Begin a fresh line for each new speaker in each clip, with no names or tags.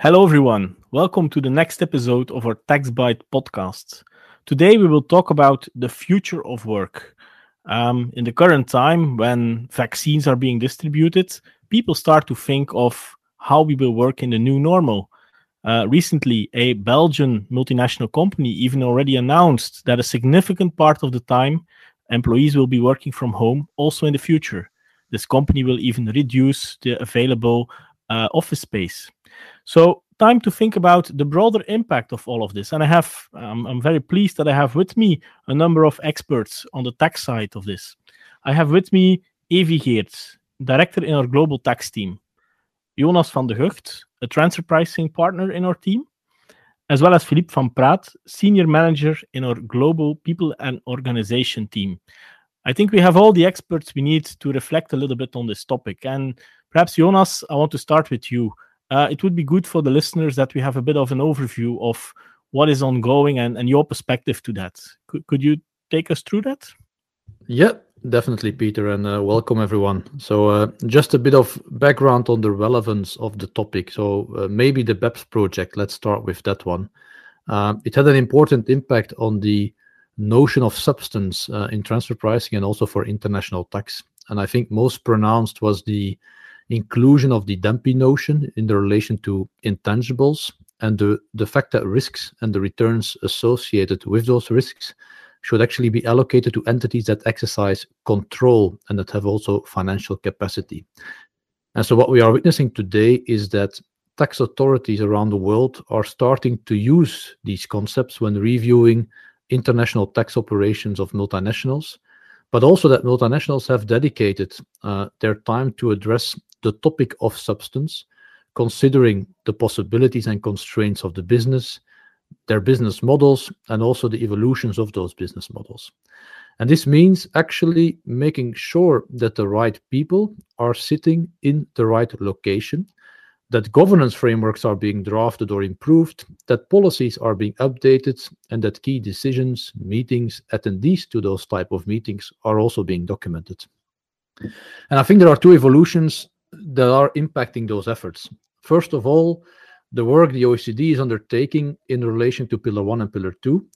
Hello, everyone. Welcome to the next episode of our Tax Bite podcast. Today, we will talk about the future of work. Um, in the current time, when vaccines are being distributed, people start to think of how we will work in the new normal. Uh, recently, a Belgian multinational company even already announced that a significant part of the time employees will be working from home also in the future. This company will even reduce the available uh, office space. So, time to think about the broader impact of all of this. And I have, um, I'm very pleased that I have with me a number of experts on the tax side of this. I have with me Evi Geerts, director in our global tax team, Jonas van de Gucht, a transfer pricing partner in our team, as well as Philippe van Praat, senior manager in our global people and organization team. I think we have all the experts we need to reflect a little bit on this topic. And perhaps, Jonas, I want to start with you uh, it would be good for the listeners that we have a bit of an overview of what is ongoing and, and your perspective to that. Could, could you take us through that?
Yeah, definitely, Peter, and uh, welcome everyone. So, uh, just a bit of background on the relevance of the topic. So, uh, maybe the BEPS project, let's start with that one. Um, it had an important impact on the notion of substance uh, in transfer pricing and also for international tax. And I think most pronounced was the inclusion of the DEMPE notion in the relation to intangibles and the, the fact that risks and the returns associated with those risks should actually be allocated to entities that exercise control and that have also financial capacity. And so, what we are witnessing today is that tax authorities around the world are starting to use these concepts when reviewing international tax operations of multinationals, but also that multinationals have dedicated uh, their time to address the topic of substance, considering the possibilities and constraints of the business, their business models, and also the evolutions of those business models. And this means actually making sure that the right people are sitting in the right location, that governance frameworks are being drafted or improved, that policies are being updated, and that key decisions, meetings, attendees to those type of meetings are also being documented. And I think there are two evolutions that are impacting those efforts. First of all, the work the OECD is undertaking in relation to Pillar 1 and Pillar 2.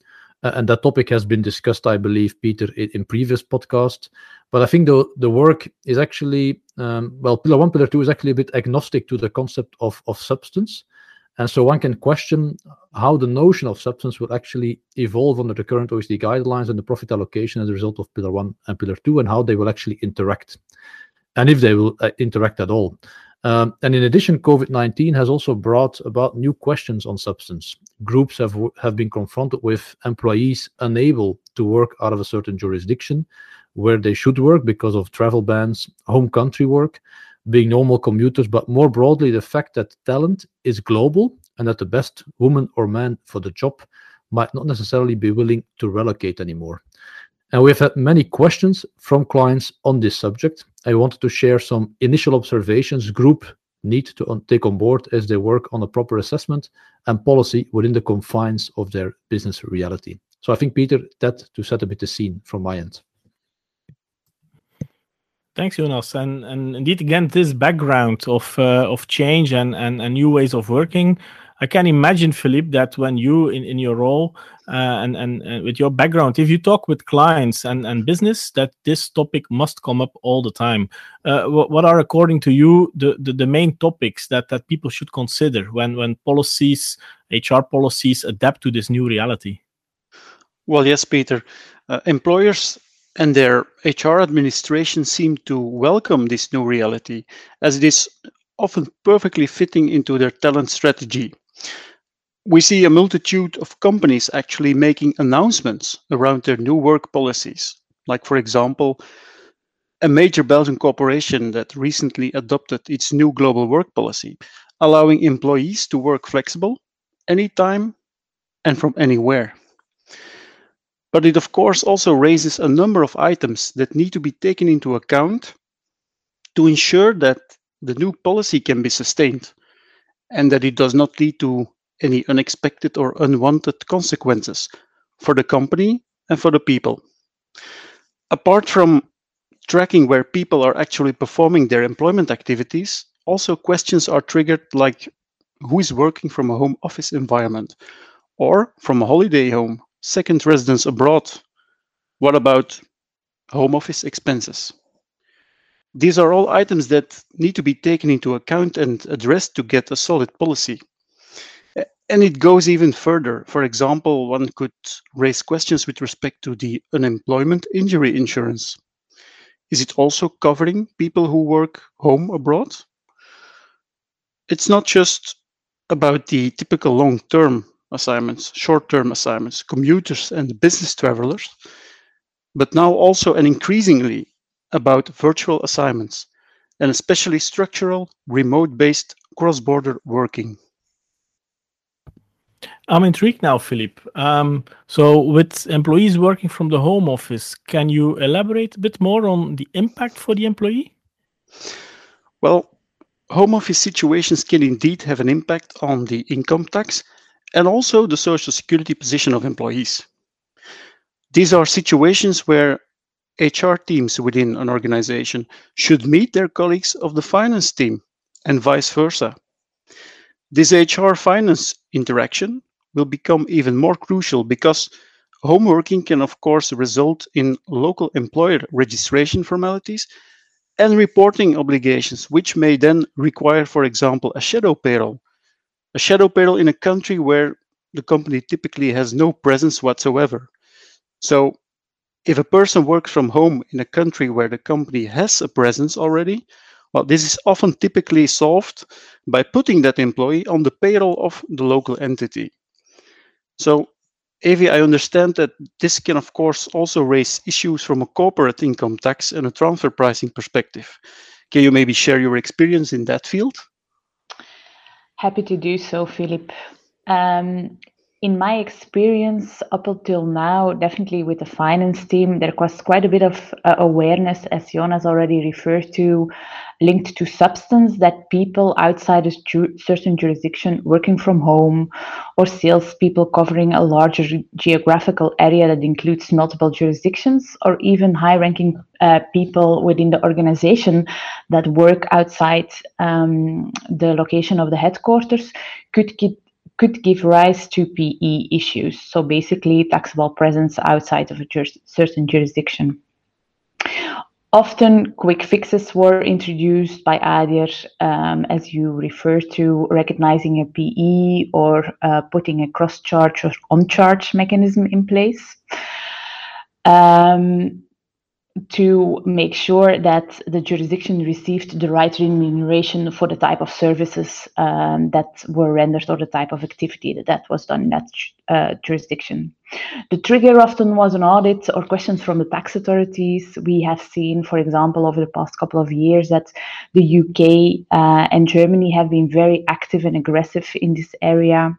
Uh, and that topic has been discussed, I believe, Peter, in, in previous podcasts. But I think the, the work is actually, um, well, Pillar 1, Pillar 2 is actually a bit agnostic to the concept of, of substance. And so one can question how the notion of substance will actually evolve under the current OECD guidelines and the profit allocation as a result of Pillar 1 and Pillar 2 and how they will actually interact and if they will uh, interact at all. Um, and in addition, COVID 19 has also brought about new questions on substance. Groups have, have been confronted with employees unable to work out of a certain jurisdiction where they should work because of travel bans, home country work, being normal commuters, but more broadly, the fact that talent is global and that the best woman or man for the job might not necessarily be willing to relocate anymore. And we've had many questions from clients on this subject. I wanted to share some initial observations group need to take on board as they work on a proper assessment and policy within the confines of their business reality. So I think, Peter, that to set a bit the scene from my end.
Thanks, Jonas. And and indeed, again, this background of uh, of change and, and and new ways of working I can imagine, Philippe, that when you in, in your role uh, and, and, and with your background, if you talk with clients and, and business, that this topic must come up all the time. Uh, what, what are, according to you, the, the, the main topics that, that people should consider when, when policies, HR policies adapt to this new reality?
Well, yes, Peter. Uh, employers and their HR administration seem to welcome this new reality as it is often perfectly fitting into their talent strategy we see a multitude of companies actually making announcements around their new work policies. Like, for example, a major Belgian corporation that recently adopted its new global work policy, allowing employees to work flexible, anytime, and from anywhere. But it, of course, also raises a number of items that need to be taken into account to ensure that the new policy can be sustained and that it does not lead to any unexpected or unwanted consequences for the company and for the people. Apart from tracking where people are actually performing their employment activities, also questions are triggered like who is working from a home office environment or from a holiday home, second residence abroad? What about home office expenses? These are all items that need to be taken into account and addressed to get a solid policy. And it goes even further. For example, one could raise questions with respect to the unemployment injury insurance. Is it also covering people who work home abroad? It's not just about the typical long term assignments, short term assignments, commuters, and business travelers, but now also and increasingly about virtual assignments and especially structural, remote based cross border working.
I'm intrigued now, Philippe. Um, so, with employees working from the home office, can you elaborate a bit more on the impact for the employee?
Well, home office situations can indeed have an impact on the income tax and also the social security position of employees. These are situations where HR teams within an organization should meet their colleagues of the finance team and vice versa. This HR finance interaction will become even more crucial because home working can, of course, result in local employer registration formalities and reporting obligations, which may then require, for example, a shadow payroll. A shadow payroll in a country where the company typically has no presence whatsoever. So, if a person works from home in a country where the company has a presence already, well, this is often typically solved by putting that employee on the payroll of the local entity. So, Evi, I understand that this can, of course, also raise issues from a corporate income tax and a transfer pricing perspective. Can you maybe share your experience in that field?
Happy to do so, Philip. Um, in my experience up until now, definitely with the finance team, there was quite a bit of uh, awareness, as Jonas already referred to, linked to substance that people outside a ju- certain jurisdiction working from home or salespeople covering a larger geographical area that includes multiple jurisdictions or even high ranking uh, people within the organization that work outside um, the location of the headquarters could get could give rise to PE issues, so basically taxable presence outside of a certain jurisdiction. Often, quick fixes were introduced by ADIR, um, as you refer to, recognizing a PE or uh, putting a cross charge or on charge mechanism in place. Um, to make sure that the jurisdiction received the right remuneration for the type of services um, that were rendered or the type of activity that, that was done in that uh, jurisdiction. The trigger often was an audit or questions from the tax authorities. We have seen, for example, over the past couple of years that the UK uh, and Germany have been very active and aggressive in this area.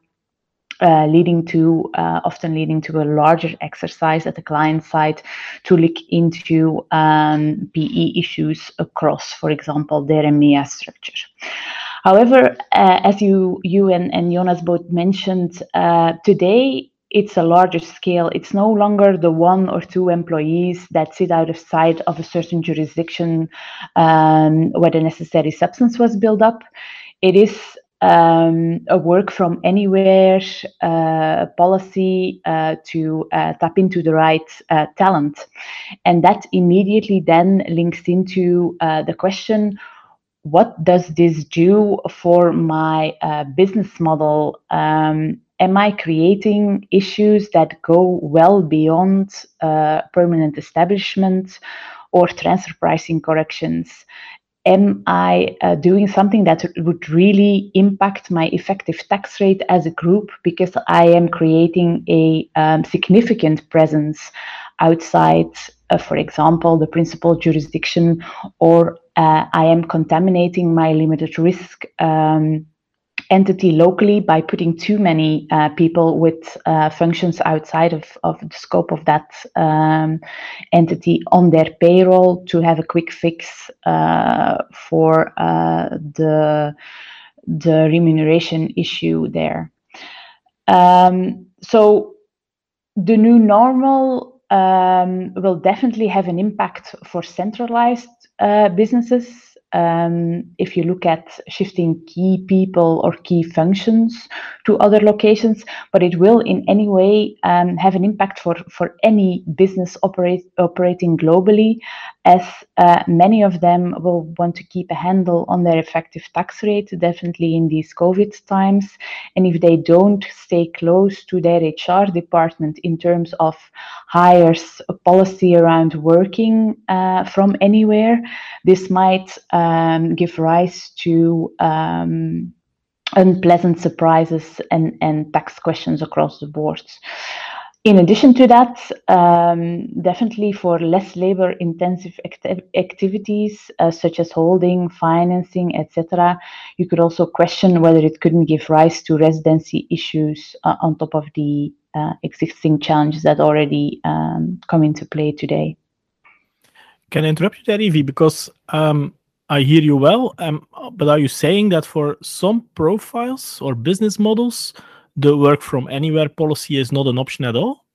Uh, leading to uh, often leading to a larger exercise at the client side to look into um, PE issues across, for example, their EMEA structure. However, uh, as you you and, and Jonas both mentioned, uh, today it's a larger scale. It's no longer the one or two employees that sit out of sight of a certain jurisdiction um, where the necessary substance was built up. It is um, a work from anywhere uh, policy uh, to uh, tap into the right uh, talent. And that immediately then links into uh, the question what does this do for my uh, business model? Um, am I creating issues that go well beyond permanent establishment or transfer pricing corrections? Am I uh, doing something that would really impact my effective tax rate as a group? Because I am creating a um, significant presence outside, uh, for example, the principal jurisdiction, or uh, I am contaminating my limited risk um, entity locally by putting too many uh, people with uh, functions outside of, of the scope of that um, entity on their payroll to have a quick fix uh, for uh, the, the remuneration issue there. Um, so the new normal um, will definitely have an impact for centralized uh, businesses um, if you look at shifting key people or key functions to other locations, but it will in any way um, have an impact for, for any business operate, operating globally, as uh, many of them will want to keep a handle on their effective tax rate, definitely in these COVID times. And if they don't stay close to their HR department in terms of hires policy around working uh, from anywhere, this might um, give rise to um, unpleasant surprises and, and tax questions across the board. In addition to that, um, definitely for less labor intensive acti activities uh, such as holding, financing, etc., you could also question whether it couldn't give rise to residency issues uh, on top of the uh, existing challenges that already um, come into play today.
Can I interrupt you there, Evi? Because um, I hear you well, um, but are you saying that for some profiles or business models, the work from anywhere policy is not an option at all?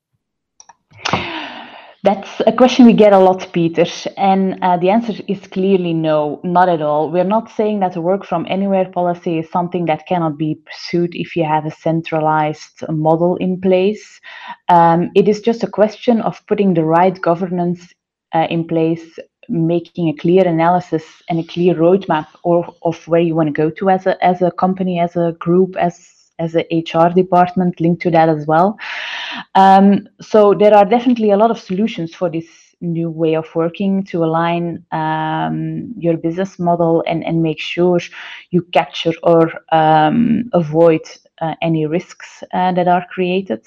That's a question we get a lot, Peter. And uh, the answer is clearly no, not at all. We're not saying that a work from anywhere policy is something that cannot be pursued if you have a centralized model in place. Um, it is just a question of putting the right governance uh, in place making a clear analysis and a clear roadmap or, of where you want to go to as a as a company, as a group, as as a HR department linked to that as well. Um, so there are definitely a lot of solutions for this new way of working to align um, your business model and, and make sure you capture or um, avoid uh, any risks uh, that are created.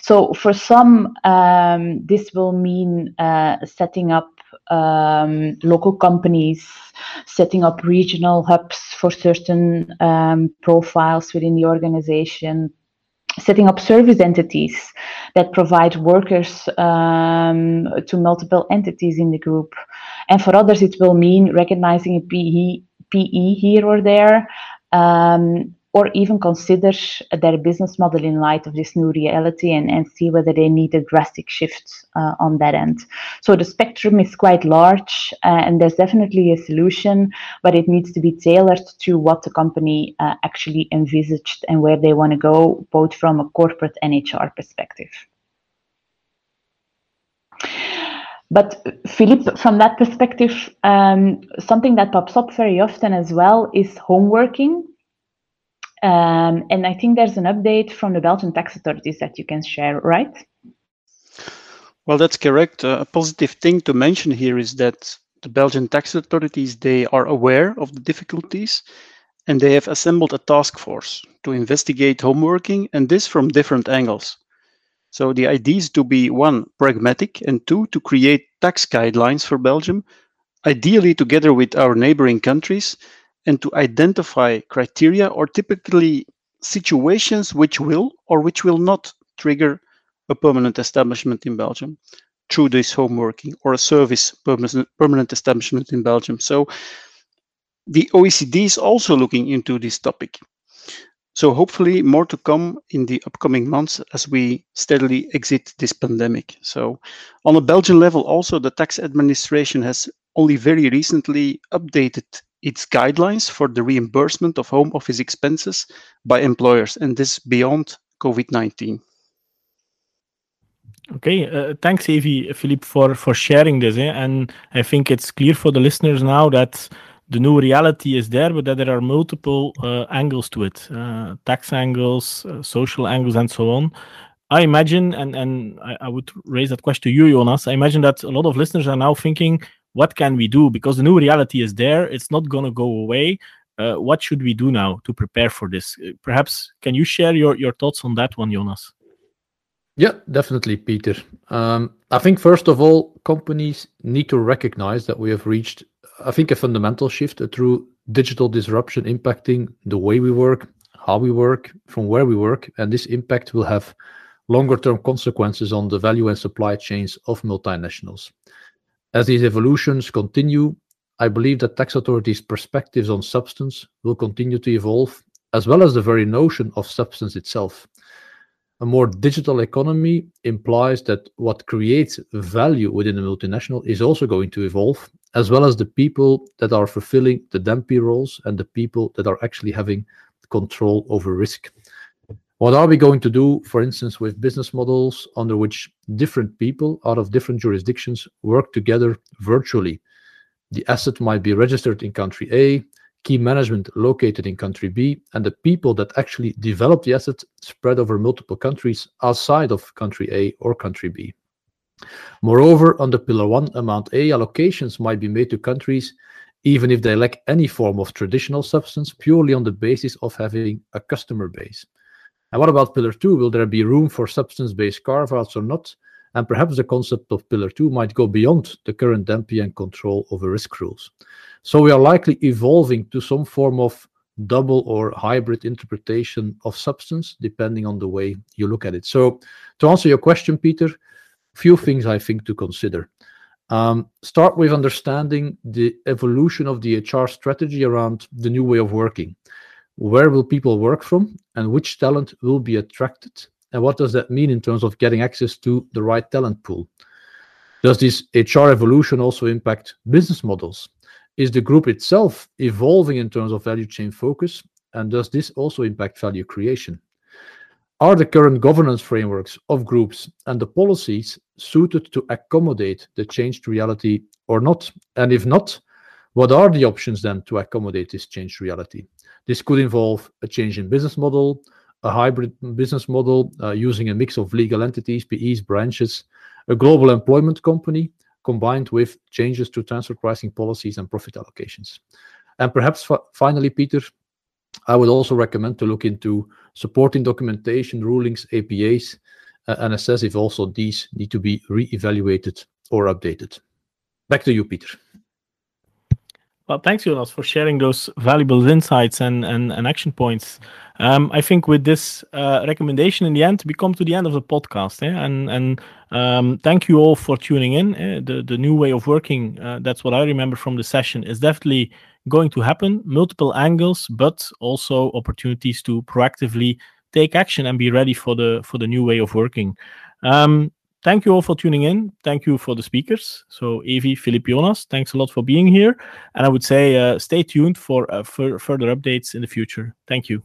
So for some, um, this will mean uh, setting up um, local companies, setting up regional hubs for certain um, profiles within the organization, setting up service entities that provide workers um, to multiple entities in the group. And for others, it will mean recognizing a PE, PE here or there. Um, or even consider their business model in light of this new reality and, and see whether they need a drastic shift uh, on that end. So the spectrum is quite large uh, and there's definitely a solution, but it needs to be tailored to what the company uh, actually envisaged and where they want to go, both from a corporate and HR perspective. But Philippe, from that perspective, um, something that pops up very often as well is home working. Um, and I think there's an update from the Belgian tax authorities that you can share, right?
Well, that's correct. Uh, a positive thing to mention here is that the Belgian tax authorities, they are aware of the difficulties and they have assembled a task force to investigate homeworking and this from different angles. So the idea is to be one, pragmatic, and two, to create tax guidelines for Belgium, ideally together with our neighboring countries, and to identify criteria or typically situations which will or which will not trigger a permanent establishment in Belgium through this home working or a service permanent establishment in Belgium. So the OECD is also looking into this topic. So hopefully more to come in the upcoming months as we steadily exit this pandemic. So on a Belgian level, also the tax administration has only very recently updated its guidelines for the reimbursement of home office expenses by employers, and this beyond COVID 19.
Okay, uh, thanks, Evi, Philippe, for, for sharing this. Eh? And I think it's clear for the listeners now that the new reality is there, but that there are multiple uh, angles to it uh, tax angles, uh, social angles, and so on. I imagine, and, and I, I, would raise that question to you, Jonas. I imagine that a lot of listeners are now thinking, what can we do? Because the new reality is there. It's not going to go away. Uh, what should we do now to prepare for this? Uh, perhaps can you share your, your thoughts on that one jonas?
Yeah definitely peter. Um, i think first of all companies need to recognize that we have reached i think a fundamental shift a true digital disruption impacting the way we work how we work from where we work and this impact will have longer term consequences on the value and supply chains of multinationals as these evolutions continue, I believe that tax authorities' perspectives on substance will continue to evolve, as well as the very notion of substance itself. A more digital economy implies that what creates value within a multinational is also going to evolve, as well as the people that are fulfilling the DEMPE roles and the people that are actually having control over risk. What are we going to do, for instance, with business models under which different people out of different jurisdictions work together virtually? The asset might be registered in country A, key management located in country B, and the people that actually develop the asset spread over multiple countries outside of country A or country B. Moreover, under Pillar 1, Amount A allocations might be made to countries even if they lack any form of traditional substance, purely on the basis of having a customer base. And what about Pillar 2? Will there be room for substance-based carve-outs or not? And perhaps the concept of Pillar 2 might go beyond the current DEMPE and control over risk rules. So we are likely evolving to some form of double or hybrid interpretation of substance, depending on the way you look at it. So to answer your question, Peter, few things I think to consider. Um, start with understanding the evolution of the HR strategy around the new way of working. Where will people work from and which talent will be attracted? And what does that mean in terms of getting access to the right talent pool? Does this HR evolution also impact business models? Is the group itself evolving in terms of value chain focus? And does this also impact value creation? Are the current governance frameworks of groups and the policies suited to accommodate the changed reality or not? And if not, what are the options then to accommodate this changed reality? This could involve a change in business model, a hybrid business model uh, using a mix of legal entities, PEs, branches, a global employment company, combined with changes to transfer pricing policies and profit allocations. And perhaps finally, Peter, I would also recommend to look into supporting documentation, rulings, APAs, uh, and assess if also these need to be re-evaluated or updated. Back to you, Peter.
Well, thanks, Jonas, for sharing those valuable insights and, and, and action points. Um, I think with this uh, recommendation in the end, we come to the end of the podcast. Eh? And and um, thank you all for tuning in. Eh? The, the new way of working, uh, that's what I remember from the session, is definitely going to happen. Multiple angles, but also opportunities to proactively take action and be ready for the for the new way of working. Um, thank you all for tuning in. Thank you for the speakers. So, Evi, Philippe, Jonas, thanks a lot for being here. And I would say uh, stay tuned for uh, further updates in the future. Thank you.